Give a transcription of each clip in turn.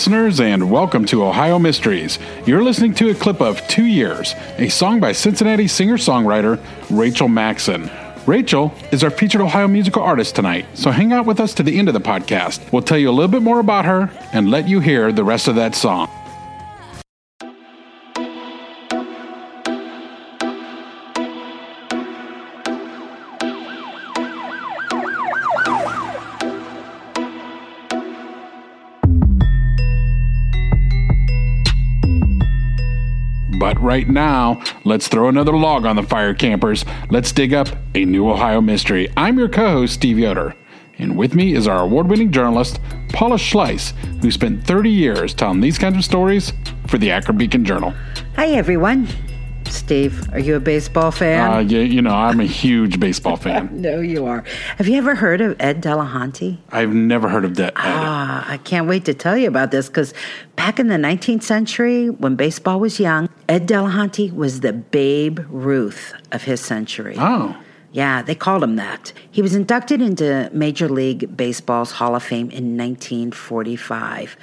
Listeners, and welcome to Ohio Mysteries. You're listening to a clip of Two Years, a song by Cincinnati singer songwriter Rachel Maxann. Rachel is our featured Ohio musical artist tonight, so hang out with us to the end of the podcast. We'll tell you a little bit more about her and let you hear the rest of that song. Right now, let's throw another log on the fire, campers. Let's dig up a new Ohio mystery. I'm your co host, Steve Yoder. And with me is our award winning journalist, Paula Schleis, who spent 30 years telling these kinds of stories for the Akron Beacon Journal. Hi, everyone. Steve, are you a baseball fan? Uh, yeah, you know, I'm a huge baseball fan. no, you are. Have you ever heard of Ed Delahanty? I've never heard of that. Ah, I can't wait to tell you about this because back in the 19th century, when baseball was young, Ed Delahanty was the Babe Ruth of his century. Oh. Yeah, they called him that. He was inducted into Major League Baseball's Hall of Fame in 1945.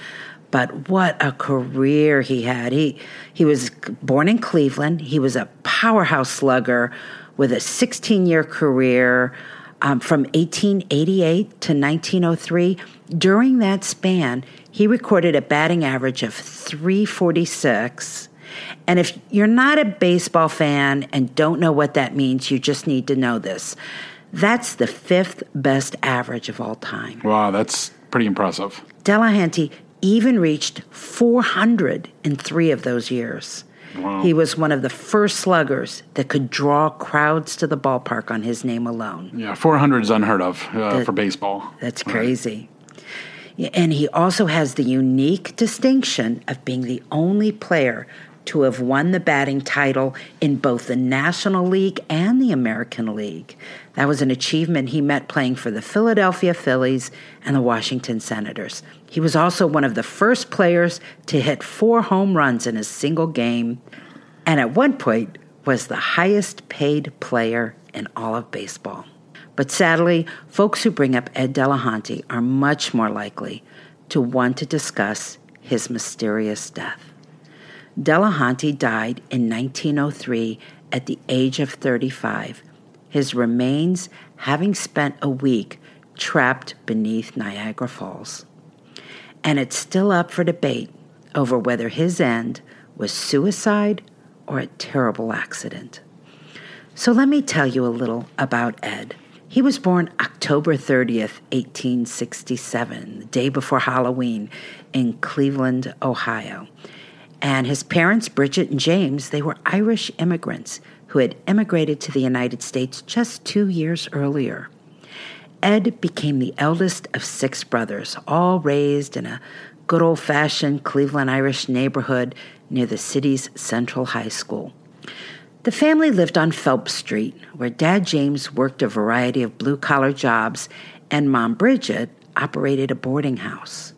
But what a career he had. He he was born in Cleveland. He was a powerhouse slugger with a 16-year career um, from 1888 to 1903. During that span, he recorded a batting average of 346. And if you're not a baseball fan and don't know what that means, you just need to know this. That's the fifth best average of all time. Wow, that's pretty impressive. Delahanty even reached 400 in three of those years. Wow. He was one of the first sluggers that could draw crowds to the ballpark on his name alone. Yeah, 400 is unheard of uh, That- for baseball. That's crazy. Yeah, And he also has the unique distinction of being the only player to have won the batting title in both the National League and the American League. That was an achievement he met playing for the Philadelphia Phillies and the Washington Senators. He was also one of the first players to hit four home runs in a single game, and at one point was the highest paid player in all of baseball. But sadly, folks who bring up Ed Delahanty are much more likely to want to discuss his mysterious death. Delahanty died in 1903 at the age of 35, his remains having spent a week trapped beneath Niagara Falls. And it's still up for debate over whether his end was suicide or a terrible accident. So let me tell you a little about Ed. He was born October 30th, 1867, the day before Halloween, in Cleveland, Ohio. And his parents, Bridget and James, they were Irish immigrants who had emigrated to the United States just two years earlier. Ed became the eldest of six brothers, all raised in a good old fashioned Cleveland Irish neighborhood near the city's Central High School. The family lived on Phelps Street, where Dad James worked a variety of blue collar jobs and Mom Bridget operated a boarding house.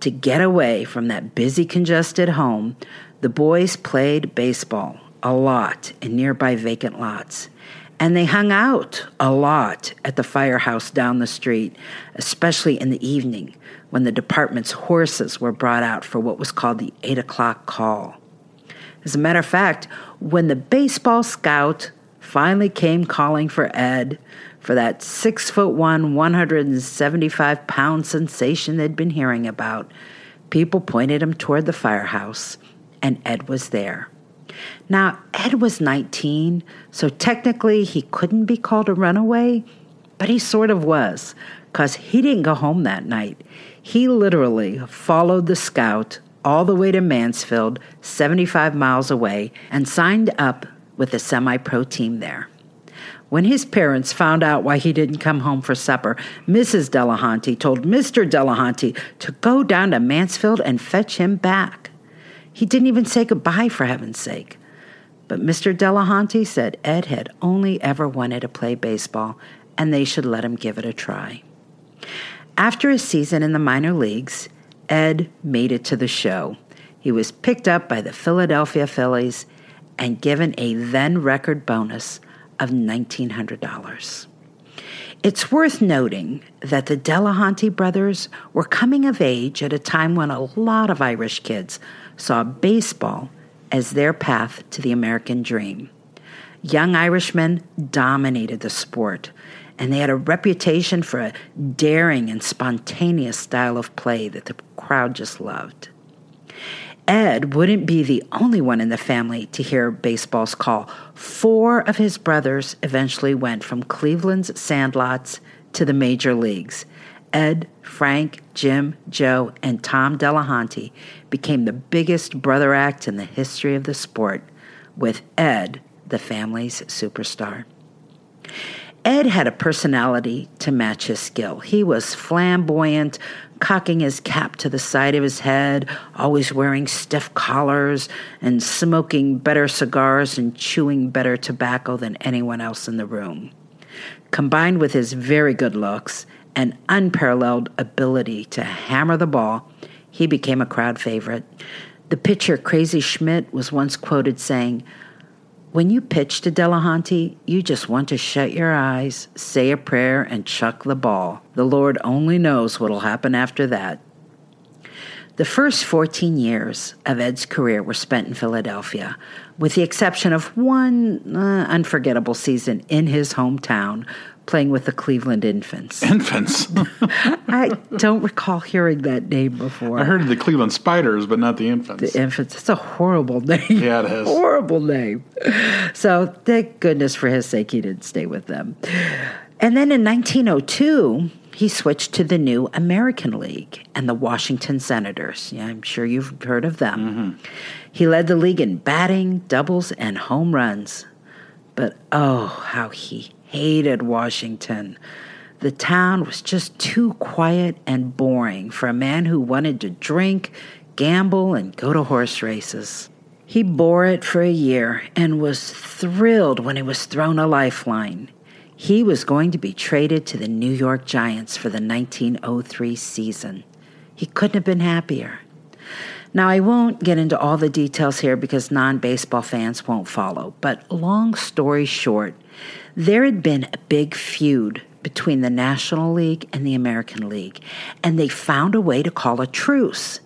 To get away from that busy, congested home, the boys played baseball a lot in nearby vacant lots. And they hung out a lot at the firehouse down the street, especially in the evening when the department's horses were brought out for what was called the 8 o'clock call. As a matter of fact, when the baseball scout finally came calling for Ed, for that six foot one, 175 pound sensation they'd been hearing about, people pointed him toward the firehouse, and Ed was there. Now, Ed was 19, so technically he couldn't be called a runaway, but he sort of was, because he didn't go home that night. He literally followed the scout all the way to Mansfield, 75 miles away, and signed up with the semi pro team there. When his parents found out why he didn't come home for supper, Mrs. Delahanty told Mr. Delahanty to go down to Mansfield and fetch him back. He didn't even say goodbye, for heaven's sake. But Mr. Delahanty said Ed had only ever wanted to play baseball and they should let him give it a try. After a season in the minor leagues, Ed made it to the show. He was picked up by the Philadelphia Phillies and given a then record bonus of $1,900. It's worth noting that the Delahanty brothers were coming of age at a time when a lot of Irish kids saw baseball as their path to the American dream. Young Irishmen dominated the sport, and they had a reputation for a daring and spontaneous style of play that the crowd just loved. Ed wouldn't be the only one in the family to hear baseball's call. Four of his brothers eventually went from Cleveland's sandlots to the major leagues. Ed, Frank, Jim, Joe, and Tom Delahanty became the biggest brother act in the history of the sport, with Ed the family's superstar. Ed had a personality to match his skill. He was flamboyant, cocking his cap to the side of his head, always wearing stiff collars and smoking better cigars and chewing better tobacco than anyone else in the room. Combined with his very good looks and unparalleled ability to hammer the ball, he became a crowd favorite. The pitcher Crazy Schmit was once quoted saying, when you pitch to Delahanty, you just want to shut your eyes, say a prayer, and chuck the ball. The Lord only knows what'll happen after that. The first 14 years of Ed's career were spent in Philadelphia, with the exception of one uh, unforgettable season in his hometown playing with the Cleveland Infants. Infants? I don't recall hearing that name before. I heard of the Cleveland Spiders, but not the Infants. The Infants. It's a horrible name. Yeah, it is. horrible name. So thank goodness for his sake he didn't stay with them. And then in 1902, he switched to the new American League and the Washington Senators. Yeah, I'm sure you've heard of them. Mm-hmm. He led the league in batting, doubles, and home runs. But oh, how he hated Washington. The town was just too quiet and boring for a man who wanted to drink, gamble, and go to horse races. He bore it for a year and was thrilled when he was thrown a lifeline. He was going to be traded to the New York Giants for the 1903 season. He couldn't have been happier. Now, I won't get into all the details here because non baseball fans won't follow, but long story short, there had been a big feud between the National League and the American League, and they found a way to call a truce.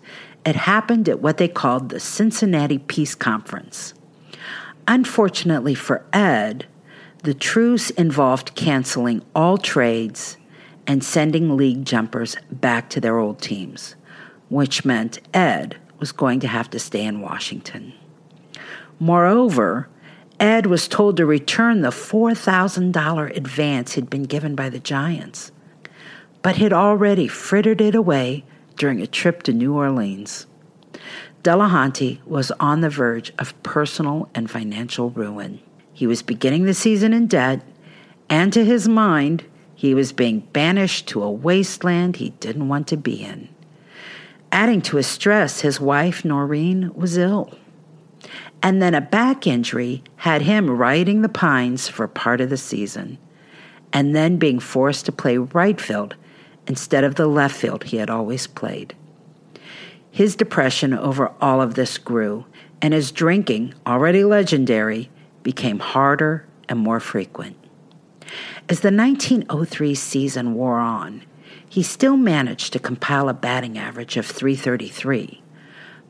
It happened at what they called the Cincinnati Peace Conference. Unfortunately for Ed, the truce involved canceling all trades and sending league jumpers back to their old teams, which meant Ed was going to have to stay in Washington. Moreover, Ed was told to return the $4,000 advance he'd been given by the Giants, but had already frittered it away during a trip to New Orleans. Delahanty was on the verge of personal and financial ruin. He was beginning the season in debt, and to his mind, he was being banished to a wasteland he didn't want to be in. Adding to his stress, his wife, Noreen, was ill and then a back injury had him riding the pines for part of the season, and then being forced to play right field instead of the left field he had always played. His depression over all of this grew, and his drinking, already legendary, became harder and more frequent. As the 1903 season wore on, he still managed to compile a batting average of 333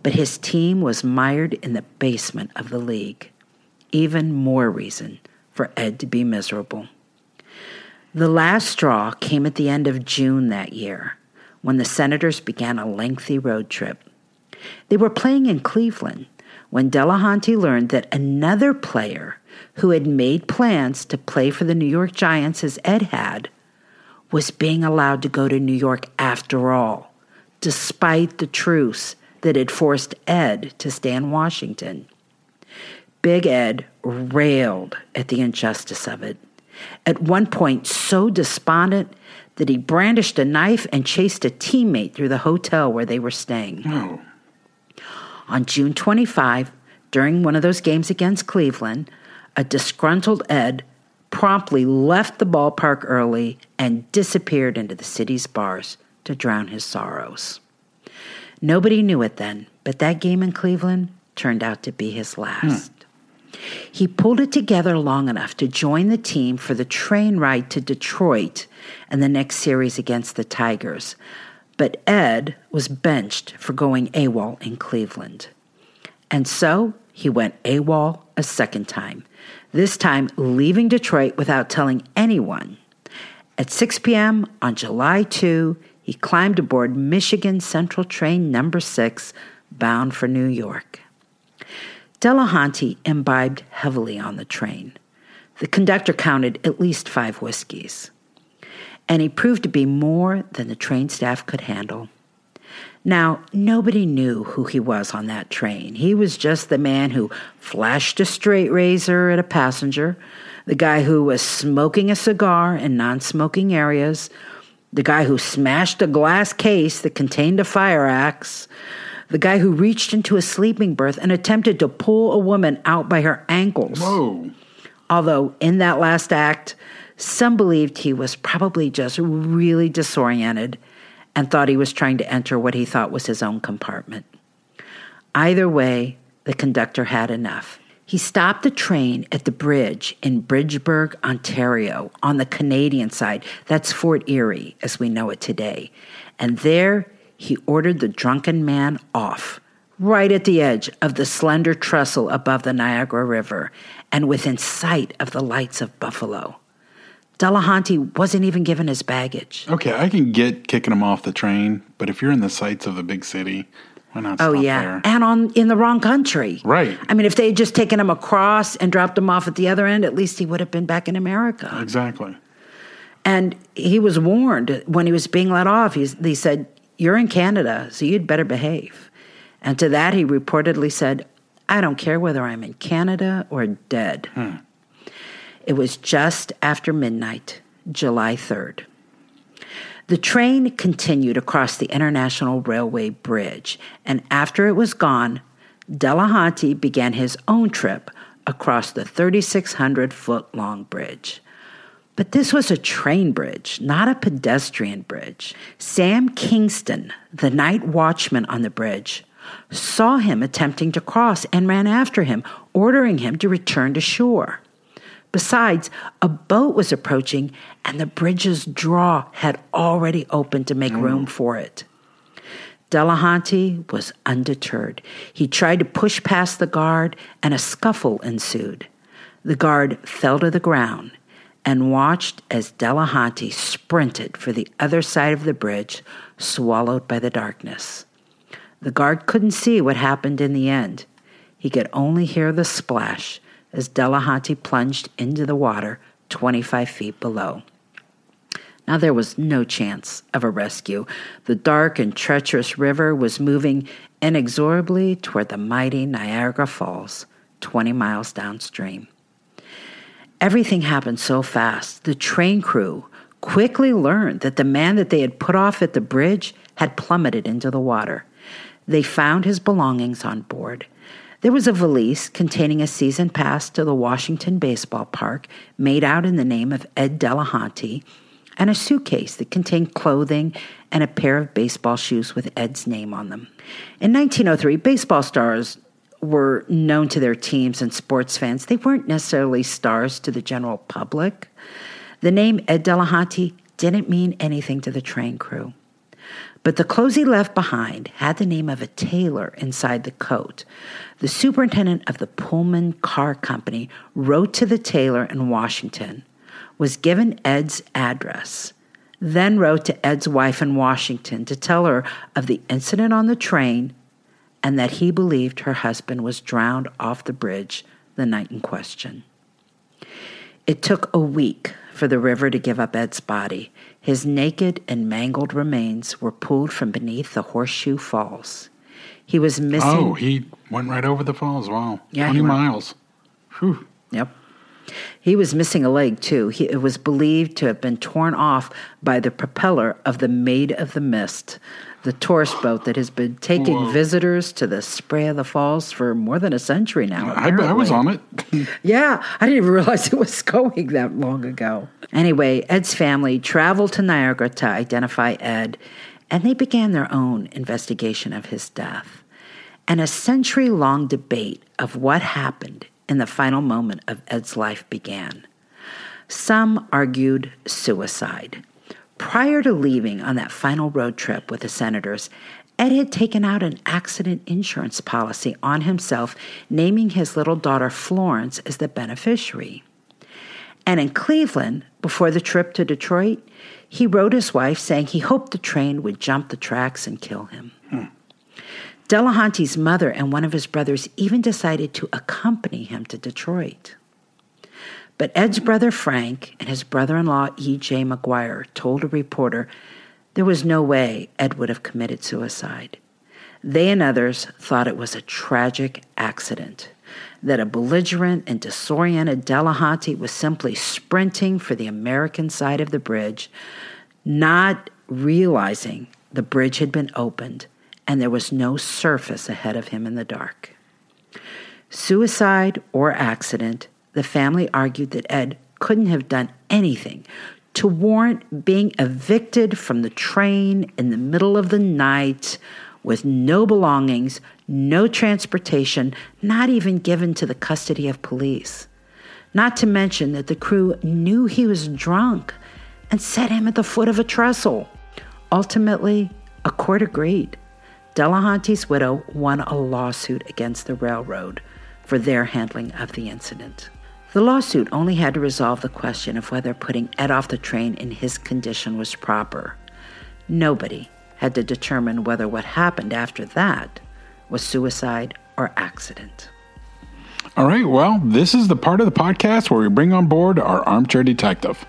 but his team was mired in the basement of the league. Even more reason for Ed to be miserable. The last straw came at the end of June that year when the Senators began a lengthy road trip. They were playing in Cleveland when Delahanty learned that another player who had made plans to play for the New York Giants as Ed had was being allowed to go to New York after all, despite the truce that had forced Ed to stay in Washington. Big Ed railed at the injustice of it. At one point, so despondent that he brandished a knife and chased a teammate through the hotel where they were staying. Oh. On June 25, during one of those games against Cleveland, a disgruntled Ed promptly left the ballpark early and disappeared into the city's bars to drown his sorrows. Nobody knew it then, but that game in Cleveland turned out to be his last. Hmm. He pulled it together long enough to join the team for the train ride to Detroit and the next series against the Tigers. But Ed was benched for going AWOL in Cleveland. And so he went AWOL a second time, this time leaving Detroit without telling anyone. At 6 p.m. on July 2, he climbed aboard Michigan Central Train number 6, bound for New York. Delahanty imbibed heavily on the train. The conductor counted at least five whiskeys, and he proved to be more than the train staff could handle. Now, nobody knew who he was on that train. He was just the man who flashed a straight razor at a passenger, the guy who was smoking a cigar in non smoking areas, the guy who smashed a glass case that contained a fire axe, the guy who reached into a sleeping berth and attempted to pull a woman out by her ankles. Whoa. Although, in that last act, some believed he was probably just really disoriented and thought he was trying to enter what he thought was his own compartment. Either way, the conductor had enough. He stopped the train at the bridge in Bridgeburg, Ontario, on the Canadian side. That's Fort Erie as we know it today. And there he ordered the drunken man off, right at the edge of the slender trestle above the Niagara River and within sight of the lights of Buffalo. Delahanty wasn't even given his baggage. Okay, I can get kicking him off the train, but if you're in the sights of the big city, why not? Oh yeah, there? and on in the wrong country. Right. I mean, if they had just taken him across and dropped him off at the other end, at least he would have been back in America. Exactly. And he was warned when he was being let off. He's, he said, "You're in Canada, so you'd better behave." And to that, he reportedly said, "I don't care whether I'm in Canada or dead." Hmm. It was just after midnight, July 3rd. The train continued across the International Railway Bridge, and after it was gone, Delahanty began his own trip across the 3,600 foot long bridge. But this was a train bridge, not a pedestrian bridge. Sam Kingston, the night watchman on the bridge, saw him attempting to cross and ran after him, ordering him to return to shore. Besides, a boat was approaching, and the bridge's draw had already opened to make room for it. Delahanty was undeterred. He tried to push past the guard, and a scuffle ensued. The guard fell to the ground and watched as Delahanty sprinted for the other side of the bridge, swallowed by the darkness. The guard couldn't see what happened in the end. He could only hear the splash as Delahanty plunged into the water 25 feet below. Now there was no chance of a rescue. The dark and treacherous river was moving inexorably toward the mighty Niagara Falls, 20 miles downstream. Everything happened so fast. The train crew quickly learned that the man that they had put off at the bridge had plummeted into the water. They found his belongings on board. There was a valise containing a season pass to the Washington Baseball Park made out in the name of Ed Delahanty and a suitcase that contained clothing and a pair of baseball shoes with Ed's name on them. In 1903, baseball stars were known to their teams and sports fans. They weren't necessarily stars to the general public. The name Ed Delahanty didn't mean anything to the train crew. But the clothes he left behind had the name of a tailor inside the coat. The superintendent of the Pullman Car Company wrote to the tailor in Washington, was given Ed's address, then wrote to Ed's wife in Washington to tell her of the incident on the train and that he believed her husband was drowned off the bridge the night in question. It took a week for the river to give up Ed's body. His naked and mangled remains were pulled from beneath the Horseshoe Falls. He was oh, missing. Oh, he went right over the falls. Wow. Yeah, 20 he miles. Whew. Yep. He was missing a leg, too. He, it was believed to have been torn off by the propeller of the Maid of the Mist, the tourist boat that has been taking Whoa. visitors to the spray of the falls for more than a century now. I, I was on it. Yeah, I didn't even realize it was going that long ago. Anyway, Ed's family traveled to Niagara to identify Ed, and they began their own investigation of his death. And a century long debate of what happened in the final moment of Ed's life began. Some argued suicide. Prior to leaving on that final road trip with the senators, Ed had taken out an accident insurance policy on himself, naming his little daughter Florence as the beneficiary. And in Cleveland, before the trip to Detroit, he wrote his wife saying he hoped the train would jump the tracks and kill him. Hmm. Delahanty's mother and one of his brothers even decided to accompany him to Detroit. But Ed's brother Frank and his brother in law E.J. McGuire told a reporter there was no way Ed would have committed suicide. They and others thought it was a tragic accident, that a belligerent and disoriented Delahanty was simply sprinting for the American side of the bridge, not realizing the bridge had been opened and there was no surface ahead of him in the dark. Suicide or accident, the family argued that Ed couldn't have done anything to warrant being evicted from the train in the middle of the night with no belongings, no transportation, not even given to the custody of police. Not to mention that the crew knew he was drunk and set him at the foot of a trestle. Ultimately, a court agreed. Delahanty's widow won a lawsuit against the railroad for their handling of the incident. The lawsuit only had to resolve the question of whether putting Ed off the train in his condition was proper. Nobody had to determine whether what happened after that was suicide or accident. All right, well, this is the part of the podcast where we bring on board our armchair detective.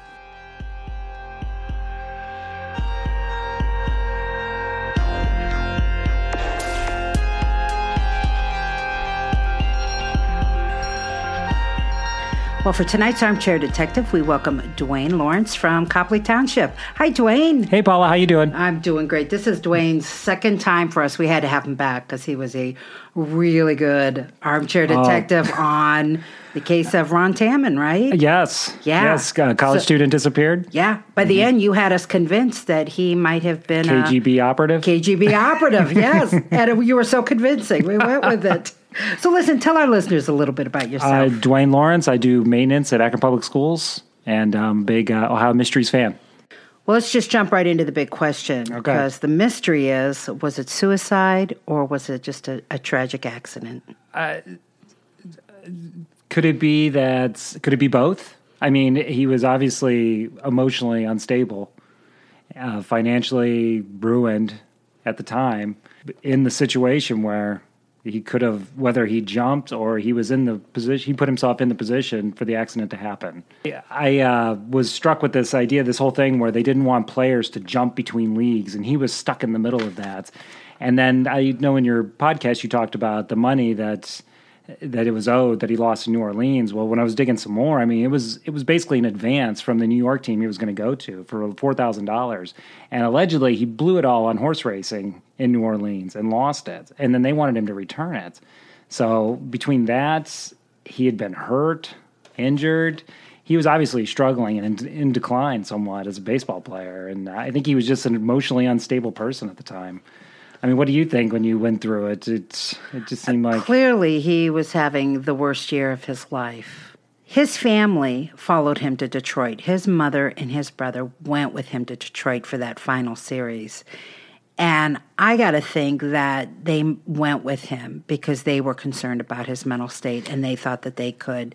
Well, for tonight's Armchair Detective, we welcome Dwayne Lawrence from Copley Township. Hi, Dwayne. Hey, Paula. How you doing? I'm doing great. This is Dwayne's second time for us. We had to have him back because he was a really good armchair oh. detective oh. on the case of Ron Tammen, right? Yes. Yeah. Yes. Uh, college so, student disappeared. Yeah. By mm-hmm. the end, you had us convinced that he might have been KGB operative. KGB operative. yes. and you were so convincing. We went with it. So, listen, tell our listeners a little bit about yourself. Uh, Dwayne Lawrence. I do maintenance at Akron Public Schools, and I'm a big uh, Ohio Mysteries fan. Well, let's just jump right into the big question okay. because the mystery is was it suicide or was it just a, a tragic accident? Uh, could it be that, could it be both? I mean, he was obviously emotionally unstable, uh, financially ruined at the time, in the situation where he could have whether he jumped or he was in the position he put himself in the position for the accident to happen. I uh, was struck with this idea this whole thing where they didn't want players to jump between leagues and he was stuck in the middle of that. And then i know in your podcast you talked about the money that that it was owed that he lost in New Orleans. Well, when I was digging some more, I mean, it was it was basically an advance from the New York team he was going to go to for four thousand dollars, and allegedly he blew it all on horse racing in New Orleans and lost it, and then they wanted him to return it. So between that, he had been hurt, injured. He was obviously struggling and in, in decline somewhat as a baseball player, and I think he was just an emotionally unstable person at the time. I mean, what do you think when you went through it? It, it just seemed like. Clearly, he was having the worst year of his life. His family followed him to Detroit. His mother and his brother went with him to Detroit for that final series. And I got to think that they went with him because they were concerned about his mental state and they thought that they could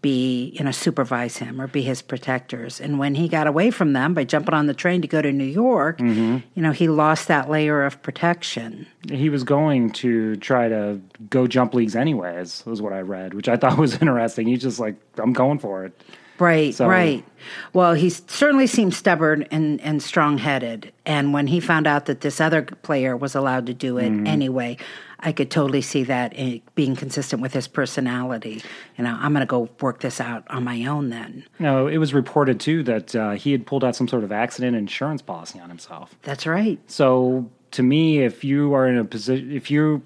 be, you know, supervise him or be his protectors. And when he got away from them by jumping on the train to go to New York, mm-hmm. you know, he lost that layer of protection. He was going to try to go jump leagues anyways, was what I read, which I thought was interesting. He's just like, I'm going for it. Right, so, right. Well, he certainly seemed stubborn and, and strong headed. And when he found out that this other player was allowed to do it mm-hmm. anyway, I could totally see that being consistent with his personality. You know, I'm going to go work this out on my own then. No, it was reported too that uh, he had pulled out some sort of accident insurance policy on himself. That's right. So to me, if you are in a position, if you're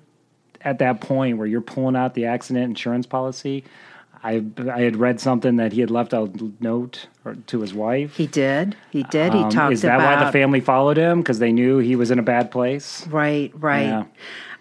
at that point where you're pulling out the accident insurance policy, I I had read something that he had left a note to his wife. He did. He did. He um, talked. Is that about, why the family followed him because they knew he was in a bad place? Right. Right. Yeah.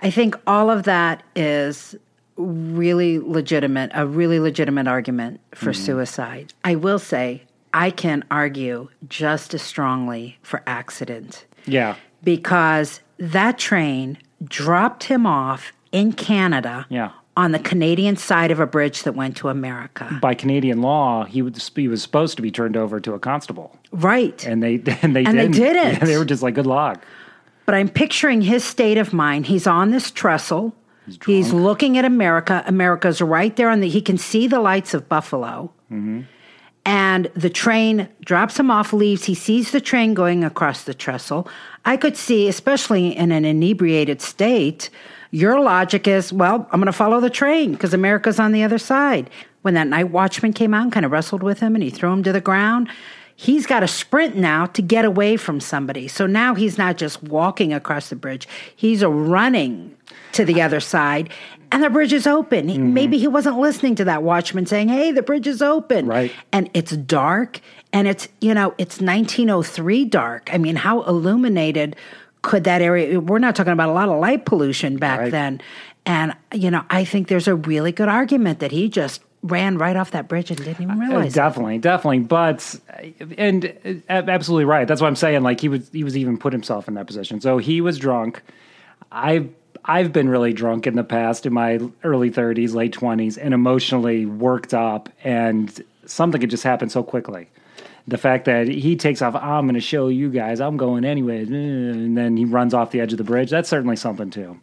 I think all of that is really legitimate, a really legitimate argument for suicide. I will say, I can argue just as strongly for accident Yeah. because that train dropped him off in Canada Yeah. On the Canadian side of a bridge that went to America. By Canadian law, he was he was supposed to be turned over to a constable, Right. and they and they And didn't. didn't. Yeah, they were just like, "Good luck." But I'm picturing his state of mind. He's on this trestle. He's, looking at America. America's right there on the. He can see the lights of Buffalo. Mm-hmm. And the train drops him off, leaves. He sees the train going across the trestle. I could see, especially in an inebriated state, your logic is, well, I'm going to follow the train because America's on the other side. When that night watchman came out and kind of wrestled with him and he threw him to the ground, he's got to sprint now to get away from somebody. So now he's not just walking across the bridge, he's running to the other side. And the bridge is open. He- mm-hmm. Maybe he wasn't listening to that watchman saying, Hey, the bridge is open. Right. And it's dark and it's, you know, it's 1903 dark. I mean, how illuminated could that area? We're not talking about a lot of light pollution back Right. then. And, you know, I think there's a really good argument that he just ran right off that bridge and didn't even Uh, realize it. definitely, definitely, but and uh, absolutely right. That's what I'm saying. Like he was, he was even put himself in that position. So he was drunk. I've I've been really drunk in the past, in my early 30s, late 20s, and emotionally worked up, and something could just happen so quickly. The fact that he takes off, I'm going to show you guys, I'm going anyways, and then he runs off the edge of the bridge. That's certainly something too.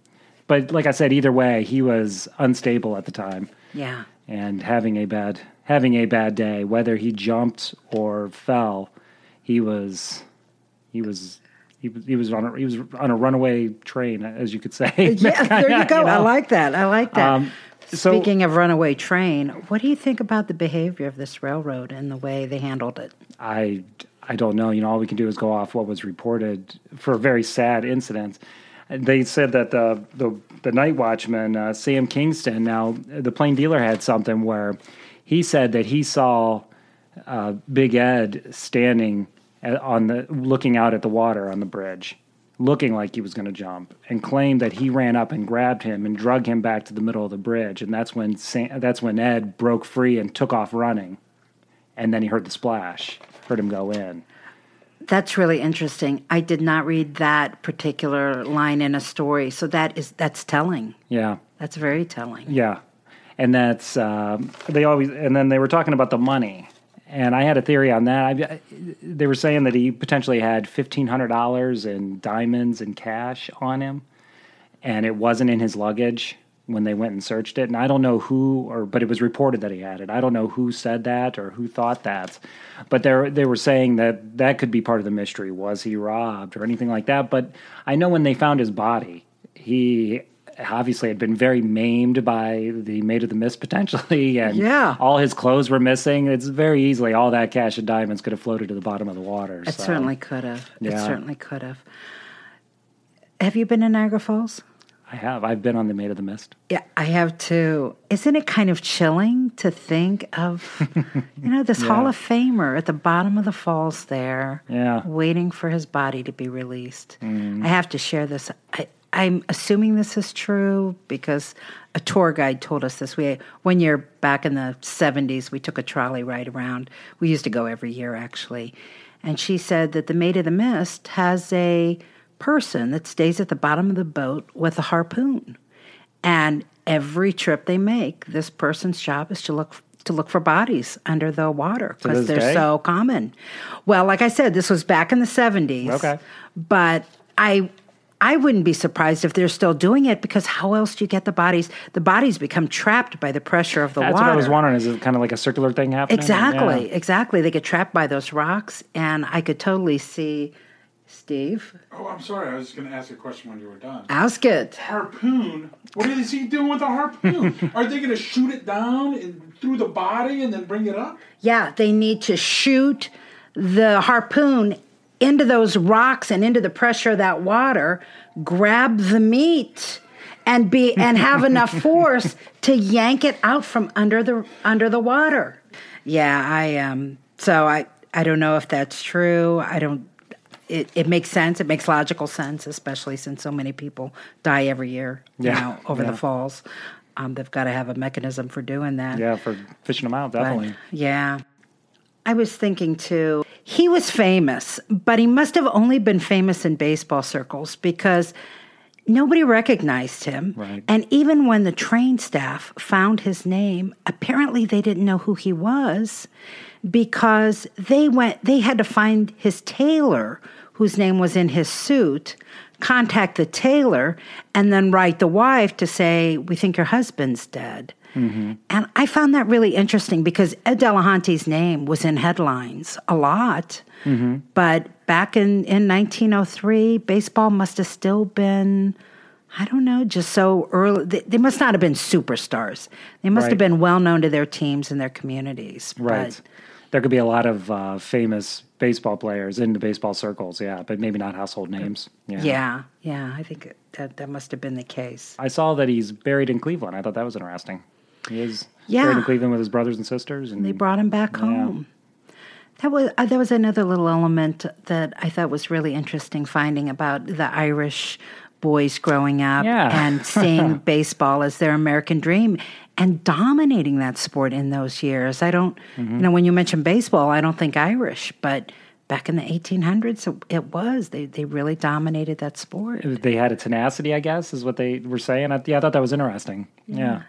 But like I said, either way, he was unstable at the time Yeah. and having a bad having a bad day whether he jumped or fell he was he was he was he was on a, he was on a runaway train as you could say Yeah, there you go. I know? like that. I like that. Um, so- Speaking of runaway train, what do you think about the behavior of this railroad and the way they handled it? I I don't know. You know, all we can do is go off what was reported for a very sad incident. They said that the the, the night watchman uh, Sam Kingston. Now the plain dealer had something where he said that he saw uh, Big Ed standing on the looking out at the water on the bridge, looking like he was going to jump, and claimed that he ran up and grabbed him and drug him back to the middle of the bridge. And that's when Sam, that's when Ed broke free and took off running and then he heard the splash, heard him go in. That's really interesting. I did not read that particular line in a story, so that is that's telling. Yeah, That's very telling. yeah, and that's um, they always. And then they were talking about the money, and I had a theory on that. I, uh, they were saying that he potentially had fifteen hundred dollars in diamonds and cash on him, and it wasn't in his luggage when they went and searched it. And I don't know who, or but it was reported that he had it. I don't know who said that or who thought that, but they they were saying that that could be part of the mystery. Was he robbed or anything like that? But I know when they found his body, he obviously had been very maimed by the maid of the mist potentially and Yeah. all his clothes were missing it's very easily all that cash and diamonds could have floated to the bottom of the water It so. certainly could have. It certainly could have. Have you been to Niagara Falls? i have i've been on the maid of the mist Yeah, I have too. Isn't it kind of chilling to think of, you know, this Hall of Famer at the bottom of the falls there, Yeah. waiting for his body to be released? Mm. I have to share this. I, I'm assuming this is true because a tour guide told us this. We one year back in the 70s, we took a trolley ride around. We used to go every year actually, and she said that the Maid of the Mist has a person that stays at the bottom of the boat with a harpoon. And every trip they make, this person's job is to look to look for bodies under the water because they're day? so common. Well, like I said, this was back in the seventies. Okay. but I I wouldn't be surprised if they're still doing it because how else do you get the bodies? The bodies become trapped by the pressure of the that's water. what i was wondering is it kind of like a circular thing happening Exactly, Yeah. exactly. They get trapped by those rocks, and I could totally see Steve. Oh, I'm sorry. I was just going to ask a question when you were done. Ask it. Harpoon? What is he doing with a harpoon? Are they going to shoot it down and through the body and then bring it up? Yeah, they need to shoot the harpoon into those rocks and into the pressure of that water, grab the meat and be and have enough force to yank it out from under the under the water. Yeah, I um so I I don't know if that's true. I don't it, it makes sense. It makes logical sense, especially since so many people die every year, you Yeah, know, over yeah. the falls. Um, they've got to have a mechanism for doing that. Yeah, for fishing them out, But, definitely. yeah. I was thinking too, he was famous, but he must have only been famous in baseball circles because nobody recognized him. Right. And even when the train staff found his name, apparently they didn't know who he was because they went they had to find his tailor whose name was in his suit contact the tailor and then write the wife to say we think your husband's dead and i found that really interesting because ed delahanty's name was in headlines a lot but back in, in 1903 baseball must have still been I don't know, just so early. They, they must not have been superstars. They must have been well known to their teams and their communities. Right. But there could be a lot of uh, famous baseball players in the baseball circles, yeah, but maybe not household names. Yeah. yeah, yeah, I think that that must have been the case. I saw that he's buried in Cleveland. I thought that was interesting. He is Yeah. buried in Cleveland with his brothers and sisters. And They brought him back home. That was uh, that was another little element that I thought was really interesting finding about the Irish boys growing up Yeah. and seeing baseball as their American dream and dominating that sport in those years. I don't, Mm-hmm. you know, when you mention baseball, I don't think Irish, but back in the 1800s, it, it was. They they really dominated that sport. they had a tenacity, I guess, is what they were saying. I, yeah, I thought that was interesting. Yeah.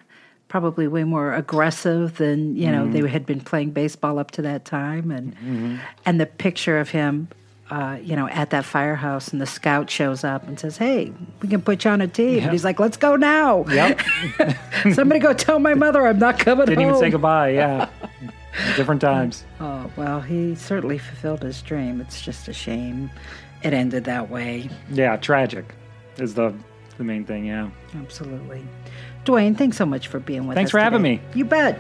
Probably way more aggressive than you know Mm-hmm. they had been playing baseball up to that time and and the picture of him uh, you know at that firehouse and the scout shows up and says hey we can put you on a team and he's like let's go now Yep. somebody go tell my mother i'm not coming Didn't home even say goodbye. Yeah. Different times. oh well he certainly fulfilled his dream it's just a shame it ended that way Yeah, tragic is the the main thing. Yeah. absolutely dwayne thanks so much for being with Thanks us Thanks for having me. you bet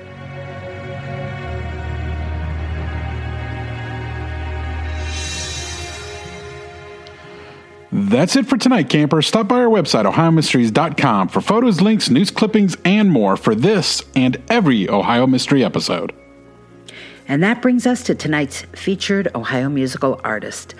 That's it for tonight, camper. Stop by our website, ohiomysteries.com, for photos, links, news clippings, and more for this and every Ohio Mystery episode. And that brings us to tonight's featured Ohio musical artist.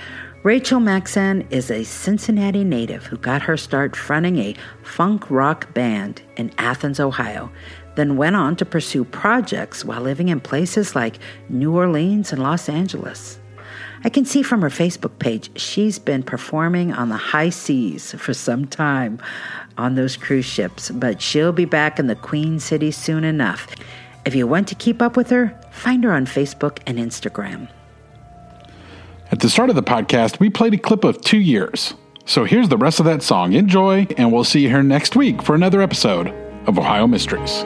Rachel Maxann is a Cincinnati native who got her start fronting a funk rock band in Athens, Ohio, then went on to pursue projects while living in places like New Orleans and Los Angeles. I can see from her Facebook page she's been performing on the high seas for some time on those cruise ships, but she'll be back in the Queen City soon enough. If you want to keep up with her, find her on Facebook and Instagram. At the start of the podcast, we played a clip of two years. So here's the rest of that song. Enjoy, and we'll see you here next week for another episode of Ohio Mysteries.